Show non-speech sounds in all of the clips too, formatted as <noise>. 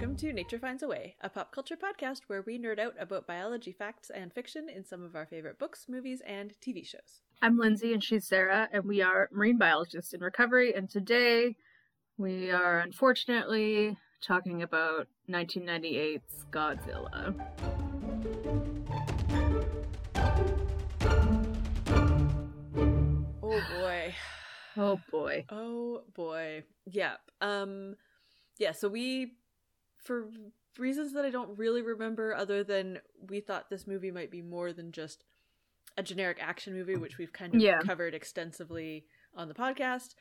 Welcome to Nature Finds a Way, a pop culture podcast where we nerd out about biology facts and fiction in some of our favorite books, movies, and TV shows. I'm Lindsay and she's Sarah, and we are marine biologists in recovery. And today we are unfortunately talking about 1998's Godzilla. <sighs> Oh boy. Oh boy. Oh boy. Yeah. Um yeah, so we for reasons that I don't really remember other than we thought this movie might be more than just a generic action movie which we've kind of Yeah. covered extensively on the podcast.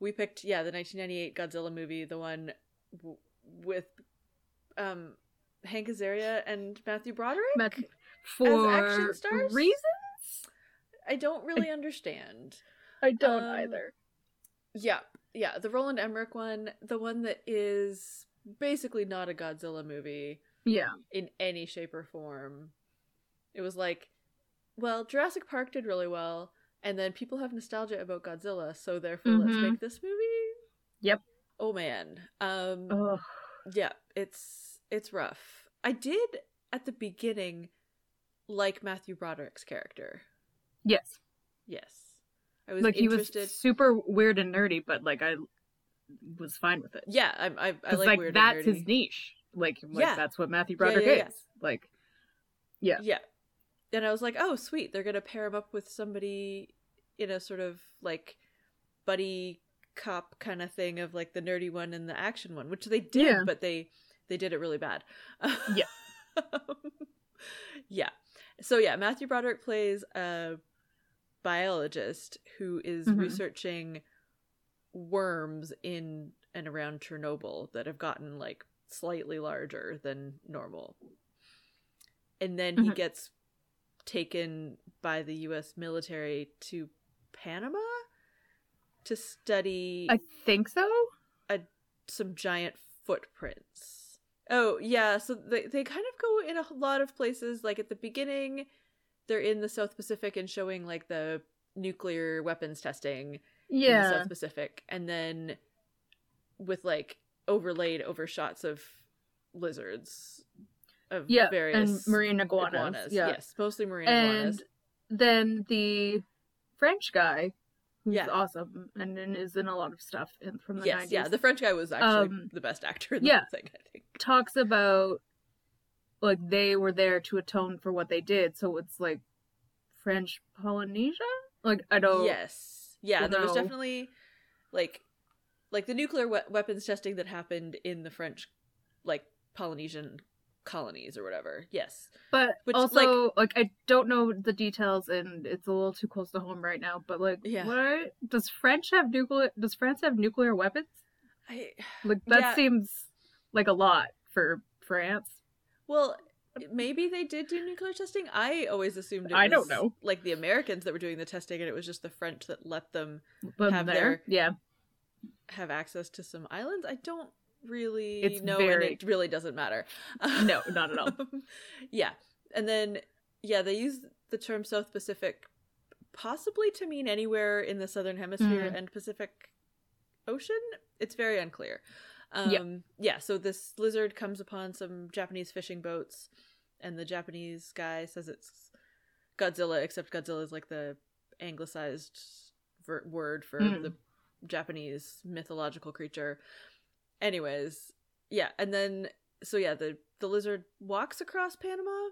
We picked yeah, the 1998 Godzilla movie, the one w- with um Hank Azaria and Matthew Broderick. For action stars? reasons? I don't really understand. I don't Um, either. Yeah, yeah, the Roland Emmerich one, the one that is basically not a Godzilla movie Yeah. in any shape or form. It was like, well, Jurassic Park did really well, and then people have nostalgia about Godzilla, so therefore let's Mhm. make this movie. Yep. Oh man. Um Ugh. yeah, it's it's rough. I did at the beginning like Matthew Broderick's character. Yes. Yes. I was like he was super weird and nerdy, but like I was fine with it. yeah, I I, I like, like, weird that's his niche. Like, like Yeah. that's what Matthew Broderick yeah, yeah. is. Like, yeah. Yeah. And I was like, oh, sweet. They're going to pair him up with somebody in a sort of like buddy cop kind of thing of like the nerdy one and the action one, which they did, but they they did it really bad. <laughs> Yeah. yeah. So yeah, Matthew Broderick plays a biologist who is Mhm. researching worms in and around Chernobyl that have gotten like slightly larger than normal. And then he Mhm. gets taken by the US military to Panama to study I think so. A, some giant footprints. Oh, yeah, so they they kind of go in a lot of places like at the beginning they're in the South Pacific and showing like the nuclear weapons testing Yeah. South Pacific, and then with like overlaid over shots of lizards of Yeah, various and marine iguanas. Yeah. Yes, mostly marine iguanas. and iguanas. then the French guy, who's Yeah. awesome and then is in a lot of stuff in, from the Yes, 90s, yeah, the French guy was actually Um, the best actor in the yeah. thing, I think. talks about like they were there to atone for what they did. So it's like French Polynesia. Like I don't. Yes. Yeah, there was definitely like like the nuclear we- weapons testing that happened in the French like Polynesian colonies or whatever. Yes. But Which, also, like, I don't know the details, and it's a little too close to home right now. But like, Yeah. what does French have nuclear? Does France have nuclear weapons? I Like that Yeah. seems like a lot for France. well, maybe they did do nuclear testing. I always assumed it I don't know. like the Americans that were doing the testing and it was just the French that let them Have there, their- yeah, have access to some islands. I don't really It's know very- and it really doesn't matter. <laughs> no, not at all. <laughs> yeah. And then yeah, they use the term South Pacific possibly to mean anywhere in the southern hemisphere Mhm. and Pacific Ocean. It's very unclear. Um Yeah. yeah, so this lizard comes upon some Japanese fishing boats and the Japanese guy says it's Godzilla except Godzilla is like the anglicized ver- word for Mm. the Japanese mythological creature. Anyways, yeah, and then so yeah, the the lizard walks across Panama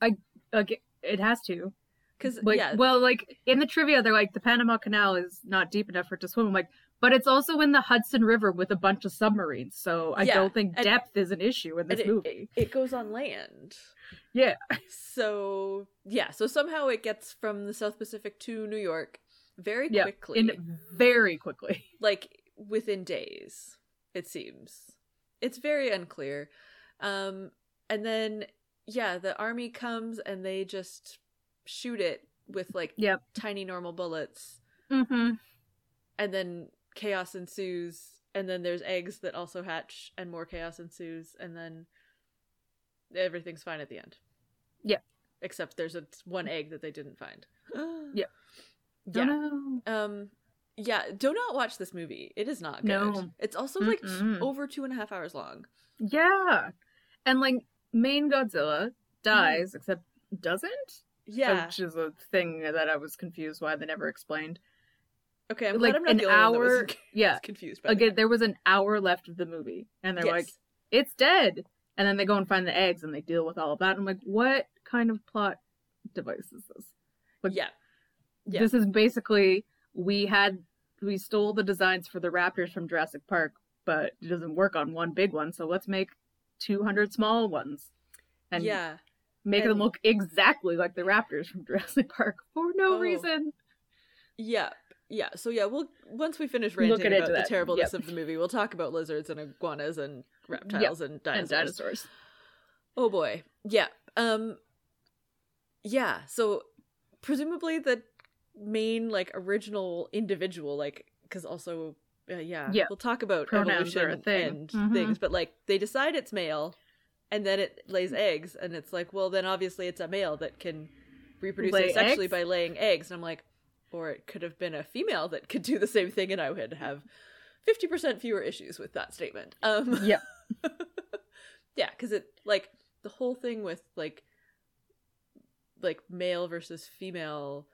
Like it, it has to. because Like, yeah, well, like in the trivia, they're like the Panama Canal is not deep enough for it to swim. I'm like, but it's also in the Hudson River with a bunch of submarines, so I Yeah, don't think depth is an issue in this it, movie. it, it goes on land. yeah, So yeah, so somehow it gets from the South Pacific to New York very Yeah, quickly, in very quickly. <laughs> like within days. It seems it's very unclear. Um, and then yeah, the army comes and they just shoot it with like Yep. tiny normal bullets. Mm-hmm. and then chaos ensues and then there's eggs that also hatch and more chaos ensues and then everything's fine at the end Yeah. except there's a one egg that they didn't find <gasps> Yeah. yeah no. um Yeah, do not watch this movie. It is not good. No. It's also like Mm-mm. over two and a half hours long. Yeah. And like main Godzilla dies, except doesn't? Yeah. Which is a thing that I was confused why they never explained. Okay, I'm like glad I'm not an the only one that was hour- <laughs> yeah. confused by Again, there was an hour left of the movie. And they're Yes. like, it's dead. And then they go and find the eggs and they deal with all of that. I'm like, what kind of plot device is this? like- yeah. Yeah. This is basically we had we stole the designs for the raptors from Jurassic Park, but it doesn't work on one big one, so let's make 200 small ones. And yeah. make and- them look exactly like the raptors from Jurassic Park for no Oh. reason. Yeah. Yeah. So yeah, we'll once we finish ranting about the that. terribleness Yep. of the movie, we'll talk about lizards and iguanas and reptiles and And dinosaurs. dinosaurs. Oh boy. Yeah. Um yeah, so presumably the main like original individual like cuz also uh, yeah, Yeah. we'll talk about Pronouns evolution thing. and Mhm. things, but like they decide it's male and then it lays eggs and it's like, well then obviously it's a male that can reproduce Lay asexually eggs? by laying eggs and I'm like or it could have been a female that could do the same thing and I would have 50% fewer issues with that statement. Um Yep. yeah, <laughs> because it like the whole thing with like like male versus female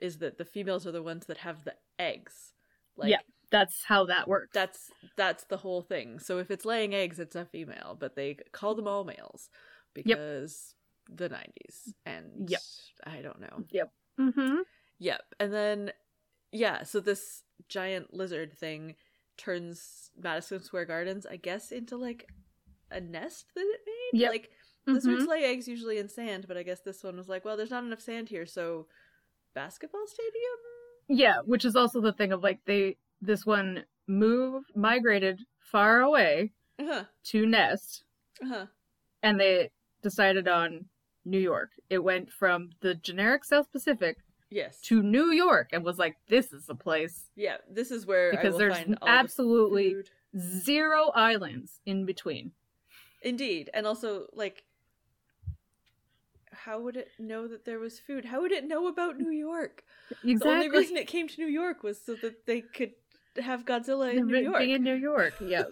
is that the females are the ones that have the eggs. Like Yeah. That's how that works. that's that's the whole thing. So if it's laying eggs, it's a female, but they call them all males because the nineties and Yep. I don't know. Yep. Mm-hmm. Yep. And then yeah, so this giant lizard thing turns Madison Square Gardens, I guess, into like a nest that it made. Yep. Like Mm-hmm. lizards lay eggs usually in sand, but I guess this one was like, well, there's not enough sand here, so basketball stadium. Yeah, which is also the thing of like they this one moved migrated far away Uh huh. to nest Uh huh. and they decided on New York. It went from the generic South Pacific Yes. to New York and was like, this is the place. yeah. This is where I Because will there's find all the absolutely food. zero islands in between. indeed, and also like. How would it know that there was food? How would it know about New York? The only reason it came to New York was so that they could have Godzilla in New Be York. in New York. <laughs> Yeah.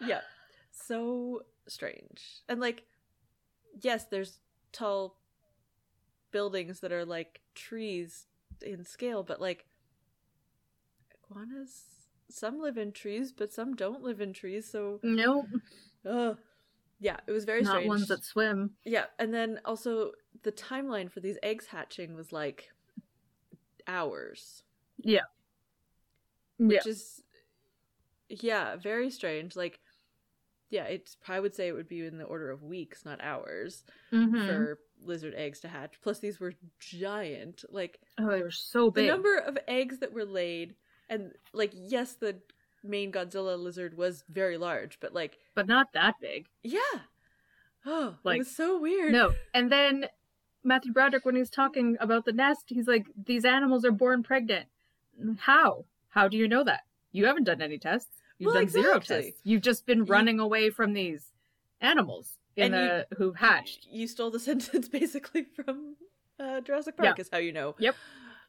yeah. So strange. And like yes, there's tall buildings that are like trees in scale, but like iguanas some live in trees, but some don't live in trees, so nope. ugh. Yeah, it was very Not strange. ones that swim. Yeah, and then also the timeline for these eggs hatching was like hours. Yeah. which is yeah very strange like yeah it's i would say it would be in the order of weeks not hours Mhm. for lizard eggs to hatch plus these were giant like Oh, they were so big. the number of eggs that were laid and like yes the main godzilla lizard was very large but like but not that big. yeah oh Like, it was so weird No. And then Matthew Broderick, when he's talking about the nest, he's like, these animals are born pregnant. How? How do you know that? You haven't done any tests. You've Well, done zero tests. You've just been You- running away from these animals in And you- the who've hatched. you stole the <laughs> sentence basically from uh, jurassic park Yeah. is how you know Yep.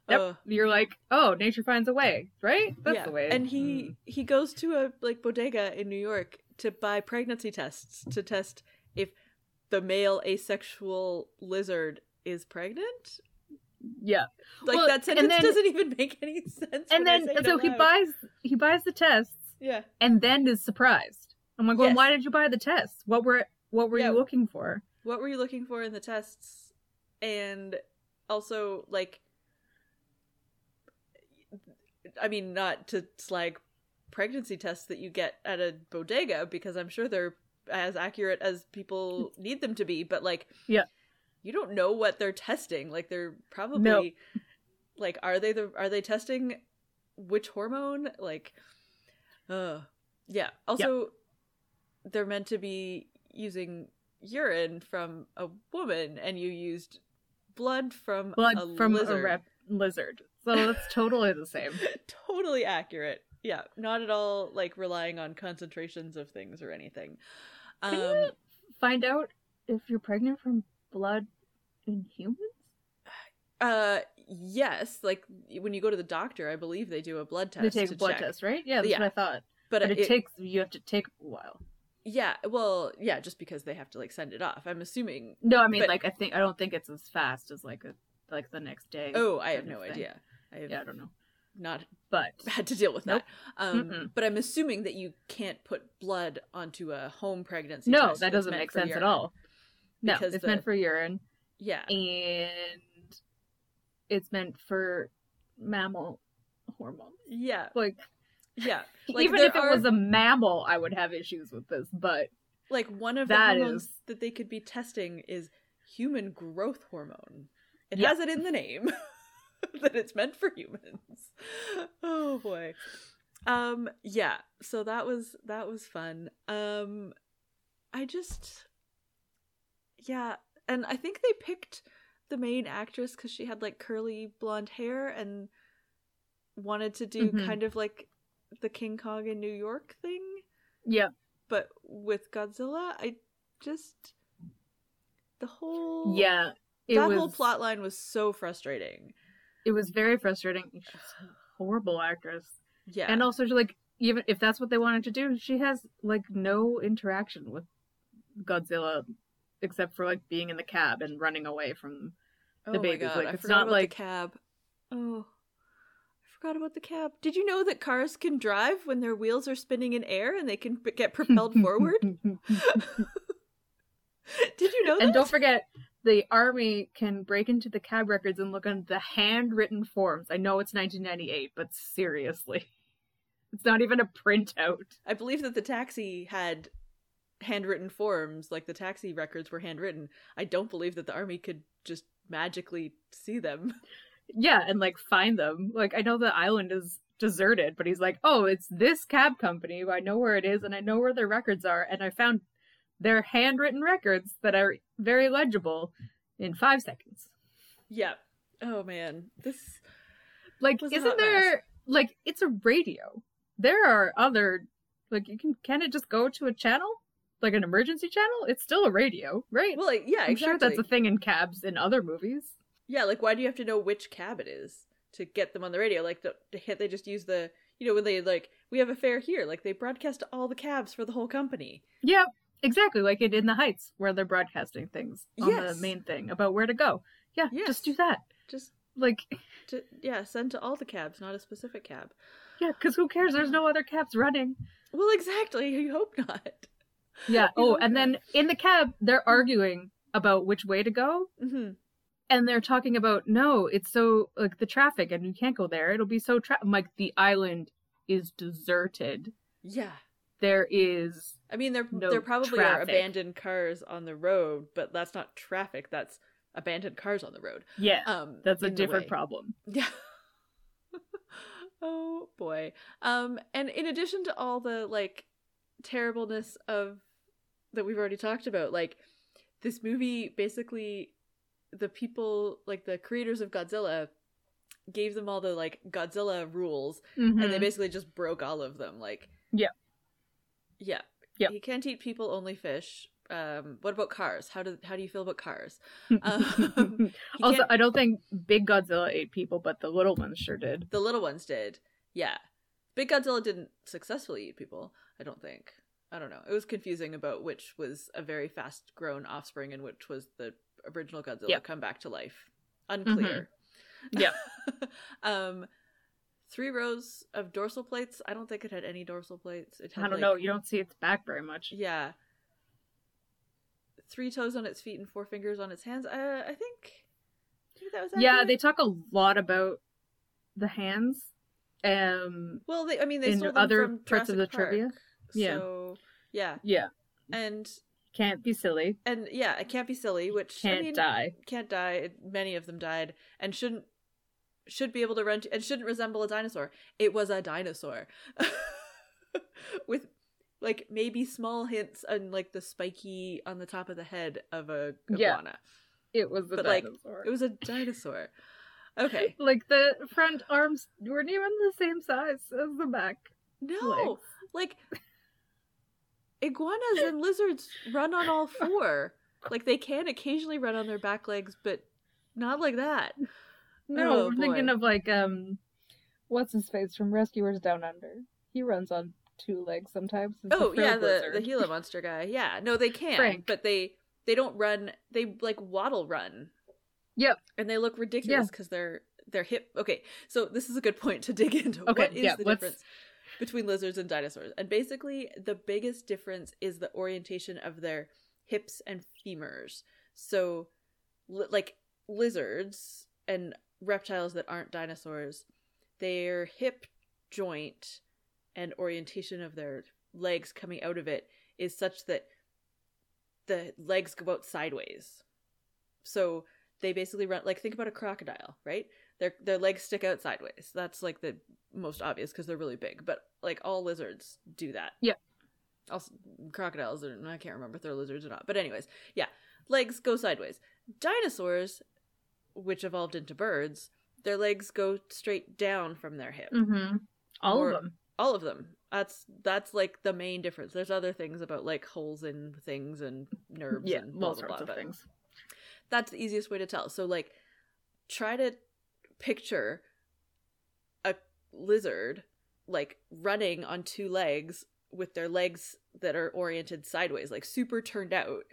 Yep. Ugh. You're like, oh, nature finds a way, right? That's yeah. the way. And he Mm. he goes to a like bodega in New York to buy pregnancy tests to test if the male asexual lizard is pregnant. yeah. Like Well, that sentence then- doesn't even make any sense. And then so he buys he buys the tests Yeah. and then is surprised. I'm like, well, Yes. why did you buy the tests? What were what were Yeah. you looking for? What were you looking for in the tests? And also like I mean not to slag pregnancy tests that you get at a bodega because I'm sure they're as accurate as people <laughs> need them to be, but like Yeah. you don't know what they're testing. Like they're probably No. like are they the are they testing which hormone? Like uh yeah. Also they're meant to be using urine from a woman and you used blood from Blood a from lizard. a rep- lizard. So that's <laughs> totally the same. totally accurate. Yeah, not at all like relying on concentrations of things or anything. Can Um you find out if you're pregnant from blood in humans? Uh, yes. Like when you go to the doctor, I believe they do a blood test. they take a blood check. test, right? Yeah, that's Yeah. what I thought. but, But it, it, takes you have to take a while. yeah. Well, yeah, just because they have to like send it off. I'm assuming. No, I mean But- like I think I don't think it's as fast as like a like the next day. Oh, I have no thing. idea. I have Yeah, I don't know. not But <laughs> had to deal with Nope. that. Um, Mm-mm. but I'm assuming that you can't put blood onto a home pregnancy. no, that doesn't make sense at all. No, it's the- meant for urine Yeah. and it's meant for mammal hormones. Yeah. Like, Yeah. <laughs> Like even if it are- was a mammal, I would have issues with this. But like one of That the hormones is- that they could be testing is human growth hormone. It Yeah. has it in the name <laughs> that it's meant for humans. Oh boy. Um yeah, so that was that was fun. Um I just yeah, and I think they picked the main actress cuz she had like curly blonde hair and wanted to do Mhm. kind of like the King Kong in New York thing yeah, but with Godzilla, I just the whole yeah, that was whole plot line was so frustrating. It was very frustrating. She's a horrible actress, Yeah, and also like even if that's what they wanted to do, she has like no interaction with Godzilla except for like being in the cab and running away from oh the my babies, like, I it's forgot not about like- the cab. Oh, I forgot about the cab. Did you know that cars can drive when their wheels are spinning in air and they can get propelled forward? <laughs> Did you know that? and don't forget, the army can break into the cab records and look on the handwritten forms. I know it's 1998, but seriously, <laughs> it's not even a printout. I believe that the taxi had handwritten forms, like the taxi records were handwritten. I don't believe that the army could just magically see them. <laughs> Yeah, and like find them. Like I know the island is deserted, but he's like, "Oh, it's this cab company. I know where it is, and I know where their records are, and I found their handwritten records that are very legible in five seconds." Yeah. Oh man, this Like, isn't hot mess. there like it's a radio? There are other like you can can it just go to a channel like an emergency channel? It's still a radio, right? well, like, yeah, I'm exactly. sure that's a thing in cabs in other movies. Yeah, like why do you have to know which cab it is to get them on the radio? Like hit, they just use the you know when they like we have a fare here. Like they broadcast to all the cabs for the whole company. Yeah, exactly. Like in, in the Heights, where they're broadcasting things on Yes. the main thing about where to go. Yeah, Yes. just do that. Just Like, to yeah, send to all the cabs, not a specific cab. yeah, because who cares? There's no other cabs running. Well, exactly. You hope not. Yeah. Oh, and then in the cab, they're arguing about which way to go. hmm And they're talking about no, it's so like the traffic, and you can't go there. It'll be so tra- I'm like the island is deserted. Yeah. There is I mean, there No there probably are abandoned cars on the road, but that's not traffic. That's abandoned cars on the road. yeah, Um, that's a different problem. Yeah. <laughs> oh boy. Um and in addition to all the like terribleness of that we've already talked about, like this movie basically the people like the creators of Godzilla gave them all the like Godzilla rules and they Mhm. basically just broke all of them like Yeah. Yeah. Yeah. You can't eat people only fish. Um what about cars? How do how do you feel about cars? <laughs> Um, also, can't- I don't think Big Godzilla ate people, but the little ones sure did. The little ones did. Yeah. Big Godzilla didn't successfully eat people, I don't think. I don't know. It was confusing about which was a very fast grown offspring and which was the original Godzilla Yep. come back to life. Unclear. <laughs> Yeah. um three rows of dorsal plates. I don't think it had any dorsal plates. It had I don't like- know. You don't see its back very much. Yeah. Three toes on its feet and four fingers on its hands. Uh, I think. I think that was Yeah, accurate. they talk a lot about the hands. Um, Well, they. I mean, they in them other parts of Jurassic the trivia. Yeah. So yeah, yeah, and can't be silly. and yeah, it can't be silly. Which Can't I mean, die. Can't die. Many of them died, and shouldn't should be able to run to, and shouldn't resemble a dinosaur. It was a dinosaur, <laughs> with like maybe small hints on like the spiky on the top of the head of a Yeah. iguana. It was the But, like. It was a dinosaur. Okay. <laughs> like the front arms weren't even the same size as the back. No, legs. like iguanas and lizards run on all four. Like they can occasionally run on their back legs, but not like that. No, Oh, I'm thinking of like um, what's his face from Rescuers Down Under. He runs on two legs sometimes. It's Oh yeah, the lizard. the Gila <laughs> monster guy. Yeah, no, they can, Frank. but they they don't run. They like waddle run. Yep. and they look ridiculous because they're they're hip. Okay, so this is a good point to dig into. Okay, what is yeah, the difference between lizards and dinosaurs? And basically, the biggest difference is the orientation of their hips and femurs. So, li- like lizards and reptiles that aren't dinosaurs, their hip joint and orientation of their legs coming out of it is such that the legs go out sideways. So they basically run like think about a crocodile, right? Their their legs stick out sideways. That's like the most obvious because they're really big. But like all lizards do that. Yeah. Also, crocodiles are I can't remember if they're lizards or not. But anyways, yeah, legs go sideways. Dinosaurs, which evolved into birds, their legs go straight down from their hip. Mm-hmm. All Or- of them. All of them. That's that's like the main difference. There's other things about like holes in things and nerves Yeah, and blah all blah sorts blah. of things. that's the easiest way to tell. So like try to picture a lizard like running on two legs with their legs that are oriented sideways, like super turned out.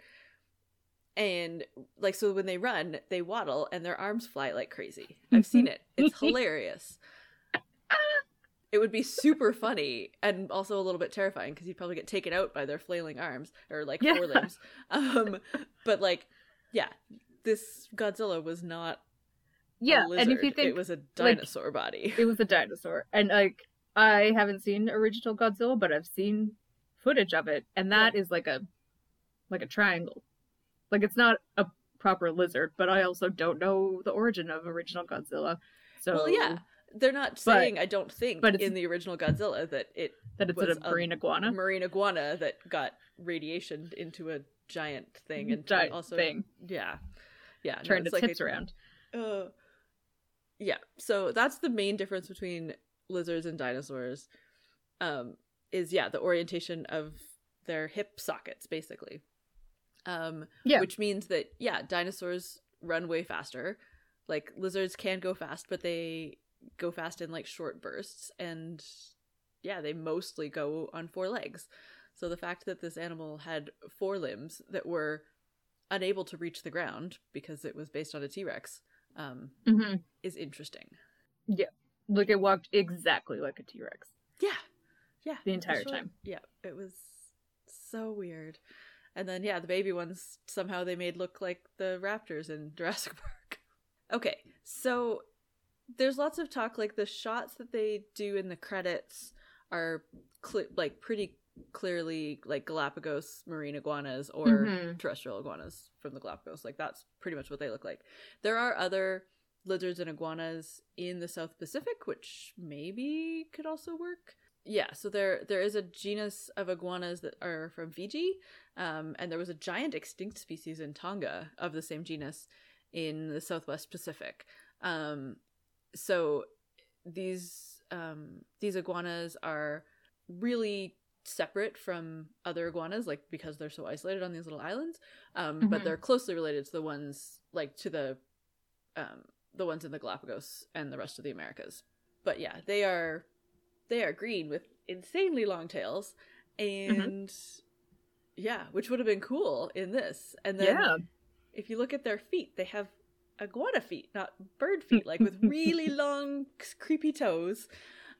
And like so when they run, they waddle and their arms fly like crazy. I've seen it. It's <laughs> hilarious. It would be super funny and also a little bit terrifying because you'd probably get taken out by their flailing arms or like Yeah. forelimbs. Um, but like, yeah, this Godzilla was not Yeah, and if you think it was a dinosaur body. it was a dinosaur, and like I haven't seen original Godzilla, but I've seen footage of it, and that is like a like a triangle. Like it's not a proper lizard, but I also don't know the origin of original Godzilla. So well, yeah, they're not But- saying I don't think but in the original Godzilla that it that it's was a marine iguana. marine iguana that got radiation into a giant thing and Giant also thing. yeah yeah no, turned it's its like hips a- around. Uh, yeah, so that's the main difference between lizards and dinosaurs. Um, is yeah the orientation of their hip sockets basically. Um, Yeah. which means that yeah dinosaurs run way faster. Like lizards can go fast, but they go fast in like short bursts, and yeah, they mostly go on four legs. So the fact that this animal had four limbs that were unable to reach the ground because it was based on a T Rex um, hmm is interesting. Like it walked exactly like a T Rex. Yeah, yeah, The entire for time. Yeah, it was so weird. And then yeah, the baby ones somehow they made look like the raptors in <laughs> Jurassic Park. Okay, so there's lots of talk like the shots that they do in the credits are cl- like pretty clearly like Galapagos marine iguanas or Mhm. terrestrial iguanas from the Galapagos. Like that's pretty much what they look like. There are other lizards and iguanas in the South Pacific, which maybe could also work. Yeah, so there there is a genus of iguanas that are from Fiji, um, and there was a giant extinct species in Tonga of the same genus in the Southwest Pacific. Um, so these um, these iguanas are really separate from other iguanas, like because they're so isolated on these little islands. Um, But Mhm. they're closely related to the ones like to the um, the ones in the Galapagos and the rest of the Americas. But yeah, they are they are green with insanely long tails, and yeah, which would have been cool in this. And then yeah. if you look at their feet, they have iguana feet, not bird feet, like with <laughs> really long, creepy toes.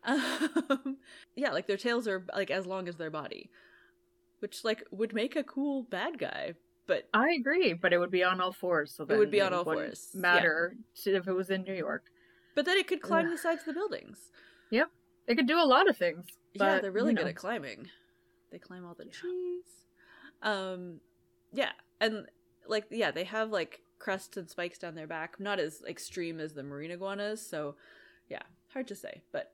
Um, <laughs> yeah, like their tails are like as long as their body, which like would make a cool bad guy. But I agree, but it would be on all fours, so It would be on all fours, yeah. Matter to- if it was in New York. but then it could climb the sides of the buildings. Yep, it could do a lot of things. yeah, they're really you good know. at climbing. They climb all the trees. Um, yeah, and like yeah, they have like crests and spikes down their back. Not as extreme as the marine iguanas, so yeah, hard to say. But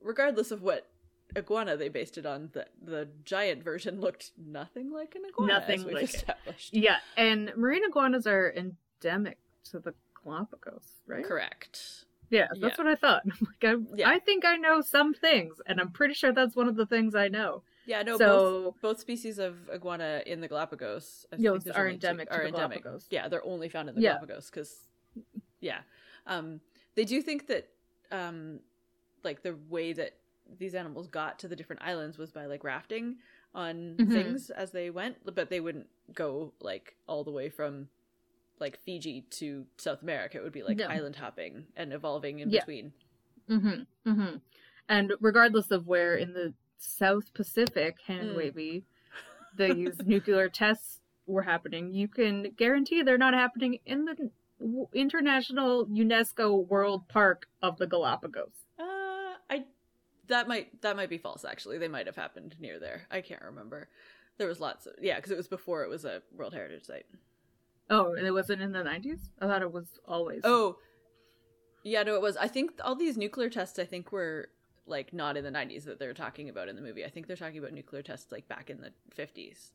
regardless of what iguana they based it on, the the giant version looked nothing like an iguana. Nothing like it. established. Yeah, and marine iguanas are endemic to the Galapagos, right? Correct. Yeah, that's Yeah. what I thought. <laughs> Like, I, Yeah. I think I know some things, and I'm pretty sure that's one of the things I know. Yeah, no, both so, both species of iguana in the Galapagos I are two- endemic to are the endemic. Galapagos. Yeah, they're only found in the Yeah. Galapagos because, yeah, um, They do think that um like the way that these animals got to the different islands was by like rafting on Mhm. things as they went, but they wouldn't go like all the way from like Fiji to South America. It would be like No. island hopping and evolving in Yeah. between. Mm-hmm. Mm-hmm. And regardless of where in the South Pacific, hand Mm. wavy, <laughs> these nuclear tests were happening, you can guarantee they're not happening in the International UNESCO World Park of the Galapagos. That might that might be false. Actually, they might have happened near there. I can't remember. There was lots of yeah, because it was before it was a World Heritage Site. Oh, and it wasn't in the 90s? I thought it was always. Oh, yeah, no, it was. I think all these nuclear tests, I think, were like not in the '90s that they're talking about in the movie. I think they're talking about nuclear tests like back in the '50s.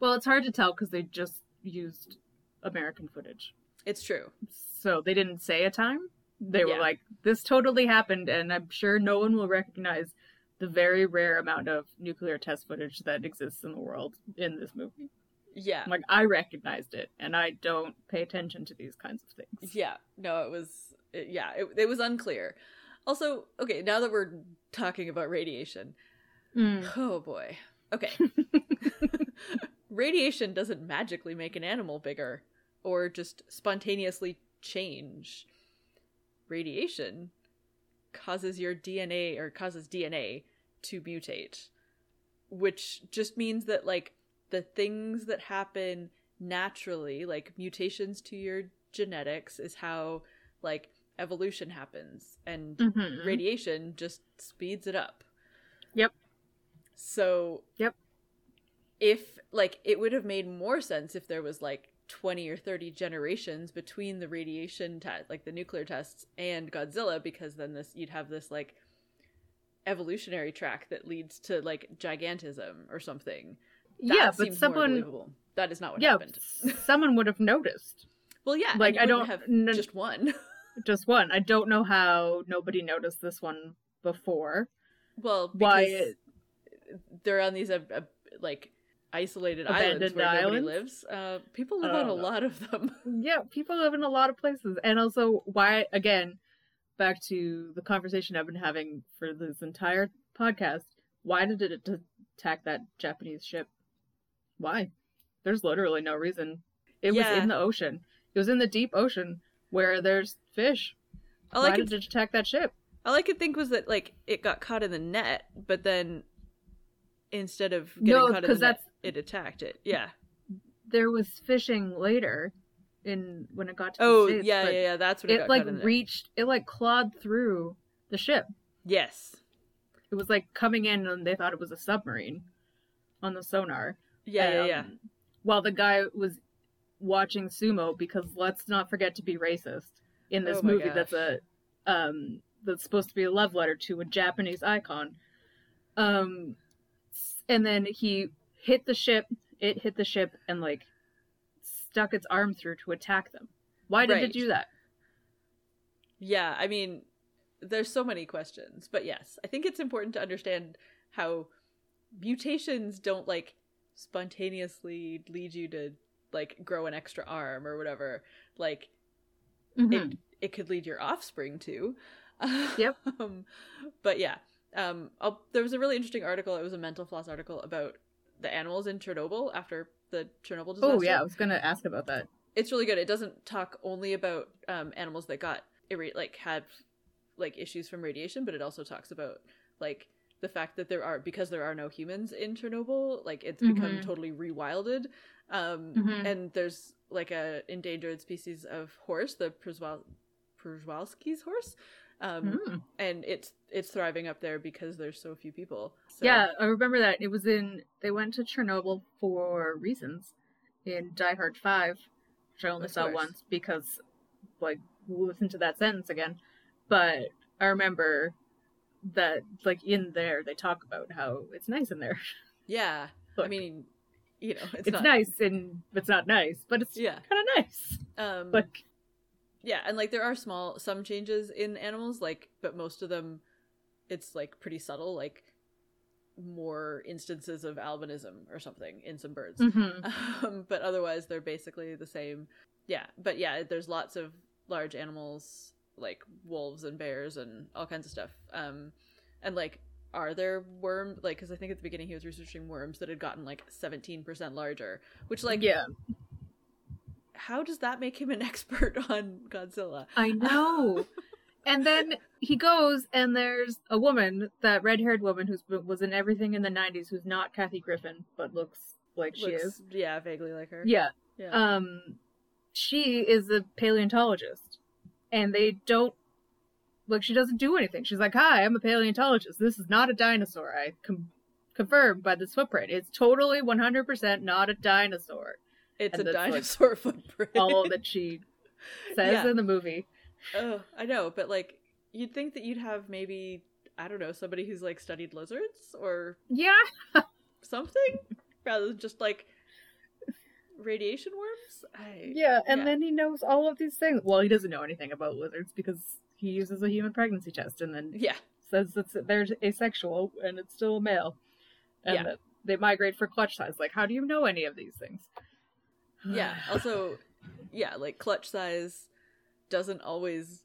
Well, it's hard to tell because they just used American footage. It's true. So they didn't say a time. They were like, this totally happened, and I'm sure no one will recognize the very rare amount of nuclear test footage that exists in the world in this movie. Yeah, Like, I recognized it, and I don't pay attention to these kinds of things. yeah. No, it was. It, yeah, it, it was unclear. Also, okay, now that we're talking about radiation, Mm. <sighs> oh boy. Okay. <laughs> <laughs> Radiation doesn't magically make an animal bigger or just spontaneously change. Radiation causes your DNA or causes DNA to mutate, which just means that, like, the things that happen naturally, like mutations to your genetics, is how, like, evolution happens. And Mhm. radiation just speeds it up. Yep. So Yep. if like it would have made more sense if there was like 20 or 30 generations between the radiation test like the nuclear tests and Godzilla because then this you'd have this like evolutionary track that leads to like gigantism or something. That yeah, but someone. That is not what yeah, happened. someone would have noticed. well, yeah, like, I don't- have n- just one. <laughs> Just one. I don't know how nobody noticed this one before. well, Why they're on these uh, uh, like isolated islands Abandoned where nobody lives. Uh, people live on a know. lot of them. <laughs> Yeah, people live in a lot of places. And also, why, again, back to the conversation I've been having for this entire podcast, why did it attack that Japanese ship? Why? There's literally no reason. It Yeah. was in the ocean. It was in the deep ocean where there's fish. All I why could did it attack that ship? all I could think was that like it got caught in the net, but then instead of getting No, caught in the net, that's- it attacked it. Yeah. There was fishing later in when it got to Oh the States, yeah, yeah, yeah. That's what it, It like in the net. reached it like clawed through the ship. Yes. It was like coming in and they thought it was a submarine on the sonar. Yeah, yeah, Um, yeah. While the guy was watching sumo, because let's not forget to be racist in this Oh movie. That's a um that's supposed to be a love letter to a Japanese icon. Um, and then he hit the ship. It hit the ship and like stuck its arm through to attack them. Why did Right. it do that? Yeah, I mean, there's so many questions, but yes, I think it's important to understand how mutations don't like spontaneously lead you to like grow an extra arm or whatever. Like Mhm. it it could lead your offspring to. Yep. <laughs> Um, but yeah, um, I'll, there was a really interesting article. It was a mental floss article about the animals in Chernobyl after the Chernobyl disaster. Oh yeah, I was gonna ask about that. it's really good. It doesn't talk only about um, animals that got irra- like had like issues from radiation, but it also talks about like the fact that there are because there are no humans in Chernobyl, like it's become Mhm. totally rewilded. Um, Mhm. And there's like a endangered species of horse, the Przewal- Przewalski's horse, um, Hmm. and it's it's thriving up there because there's so few people. So, Yeah, I remember that. It was in they went to Chernobyl for reasons in Die Hard Five, which I only Of saw course. once because like we'll listen to that sentence again. But I remember that like in there they talk about how it's nice in there. yeah. I <laughs> mean, you know, it's, it's, not, nice and it's not nice, but it's Yeah. kind of nice. Um, Like yeah and like there are small some changes in animals like but most of them it's like pretty subtle like more instances of albinism or something in some birds mhm. <laughs> um, but otherwise they're basically the same yeah but yeah there's lots of large animals like wolves and bears and all kinds of stuff. Um, and like, are there worm like? Because I think at the beginning he was researching worms that had gotten like seventeen percent larger, which like yeah, how does that make him an <laughs> expert on Godzilla? I know. and then he goes, and there's a woman, that red-haired woman who's was in everything in the '90s, who's not Kathy Griffin, but looks like she Looks- is. Yeah, vaguely like her. Yeah. Yeah. Um, she is a paleontologist, and they don't like. She doesn't do anything. She's like, "Hi, I'm a paleontologist. This is not a dinosaur. I com- confirmed by this footprint. It's totally 100% not a dinosaur." It's a that's, like, dinosaur <laughs> footprint. All that she says Yeah. in the movie. Oh, I know, but like you'd think that you'd have maybe I don't know somebody who's like studied lizards or Yeah. something rather than just like radiation worms. I Yeah, and Yeah. then he knows all of these things. Well, he doesn't know anything about lizards because he uses a human pregnancy test and then yeah says that they're asexual and it's still a male. And Yeah. they migrate for clutch size. Like, how do you know any of these things? Yeah. <sighs> Also, yeah, like clutch size doesn't always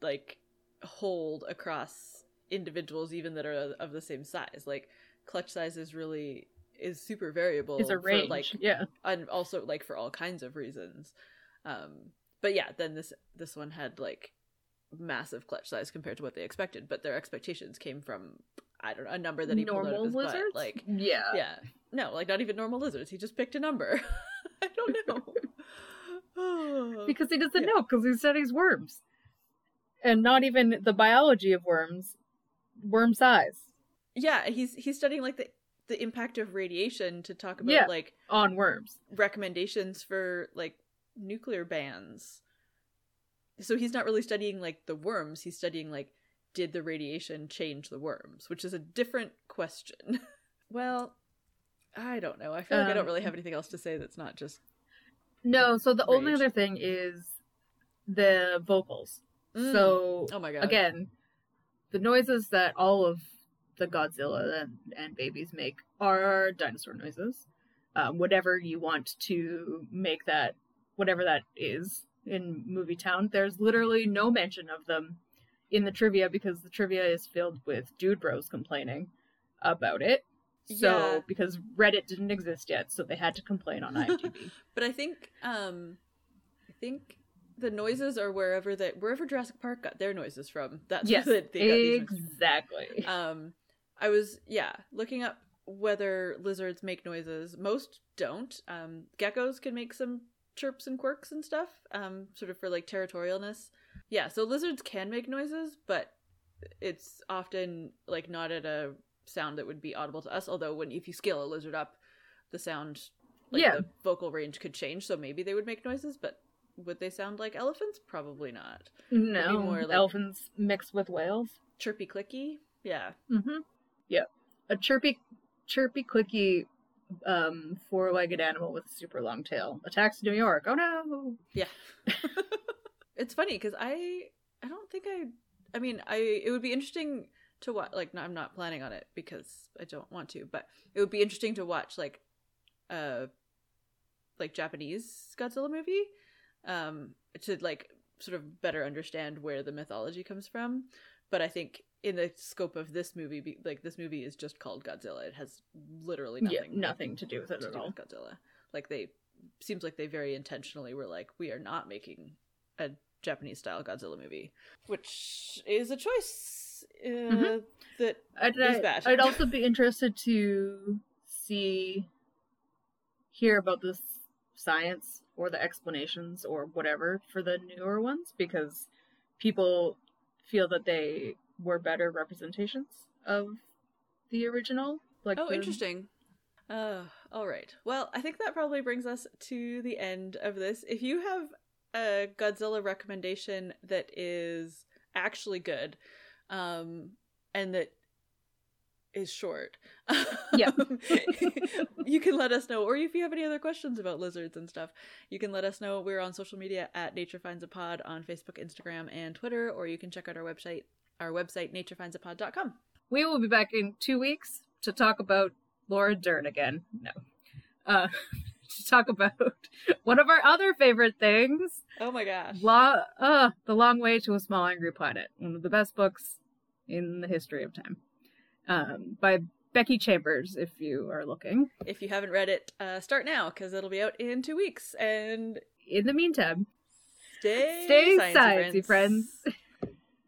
like hold across individuals even that are of the same size. Like clutch size is really is super variable. it's a for, range. like yeah. and also like for all kinds of reasons um but yeah then this this one had like massive clutch size compared to what they expected but their expectations came from i don't know a number that he pulled out of Normal his lizards? butt like yeah. yeah no like not even normal lizards he just picked a number <laughs> i don't know <laughs> Because he doesn't Yeah. know, because he studies worms. And not even the biology of worms, worm size yeah he's he's studying like the the impact of radiation to talk about Yeah. like on worms. recommendations for like nuclear bans. So he's not really studying like the worms, he's studying like did the radiation change the worms, which is a different question. <laughs> well, I don't know. I feel like I don't Um, really have anything else to say that's not just No, so the only other thing is the vocals. Mm. So Oh my god. again, the noises that all of the Godzilla and, and babies make are dinosaur noises. Um, whatever you want to make that, whatever that is in Movie Town, there's literally no mention of them in the trivia because the trivia is filled with dude bros complaining about it. So Yeah. because Reddit didn't exist yet, so they had to complain on <laughs> IMDb. But I think um I think the noises are wherever that wherever Jurassic Park got their noises from. That's yes, where they, they got these exactly. um i was yeah looking up whether lizards make noises most don't um geckos can make some chirps and quirks and stuff um sort of for like territorialness yeah so lizards can make noises but it's often like not at a sound that would be audible to us although when if you scale a lizard up the sound like Yeah. the vocal range could change so maybe they would make noises but would they sound like elephants probably not no, more like- elephants mixed with whales. chirpy clicky yeah Mm-hmm. Yep. A chirpy, chirpy, clicky, um, four-legged animal with a super long tail attacks New York. Oh no! Yeah. <laughs> it's funny because I I don't think I I mean I it would be interesting to watch like no, I'm not planning on it because I don't want to but it would be interesting to watch like uh like Japanese Godzilla movie um to like sort of better understand where the mythology comes from but I think in the scope of this movie like this movie is just called Godzilla it has literally Yeah, nothing nothing to do with it at all. with Godzilla. Like they seems like they very intentionally were like, we are not making a Japanese style Godzilla movie, which is a choice uh, Mhm. that I'd, It's I- bad. I'd also <laughs> be interested to see, hear about the science or the explanations or whatever for the newer ones because people feel that they were better representations of the original. Like oh, the- interesting. Uh, all right. Well, I think that probably brings us to the end of this. If you have a Godzilla recommendation that is actually good, um, and that is short, Yeah. <laughs> you can let us know. Or if you have any other questions about lizards and stuff, you can let us know. We're on social media at Nature Finds a Pod on Facebook, Instagram, and Twitter. Or you can check out our website, our website naturefindsaPod.com. We will be back in two weeks to talk about Laura Dern again. No. Uh, <laughs> to talk about <laughs> one of our other favorite things. Oh my gosh. Uh, The Long Way to a Small Angry Planet. One of the best books in the history of time. Um, by Becky Chambers, if you are looking. If you haven't read it, uh, start now because it'll be out in two weeks. And in the meantime, stay, stay sciencey, sciencey, friends. friends.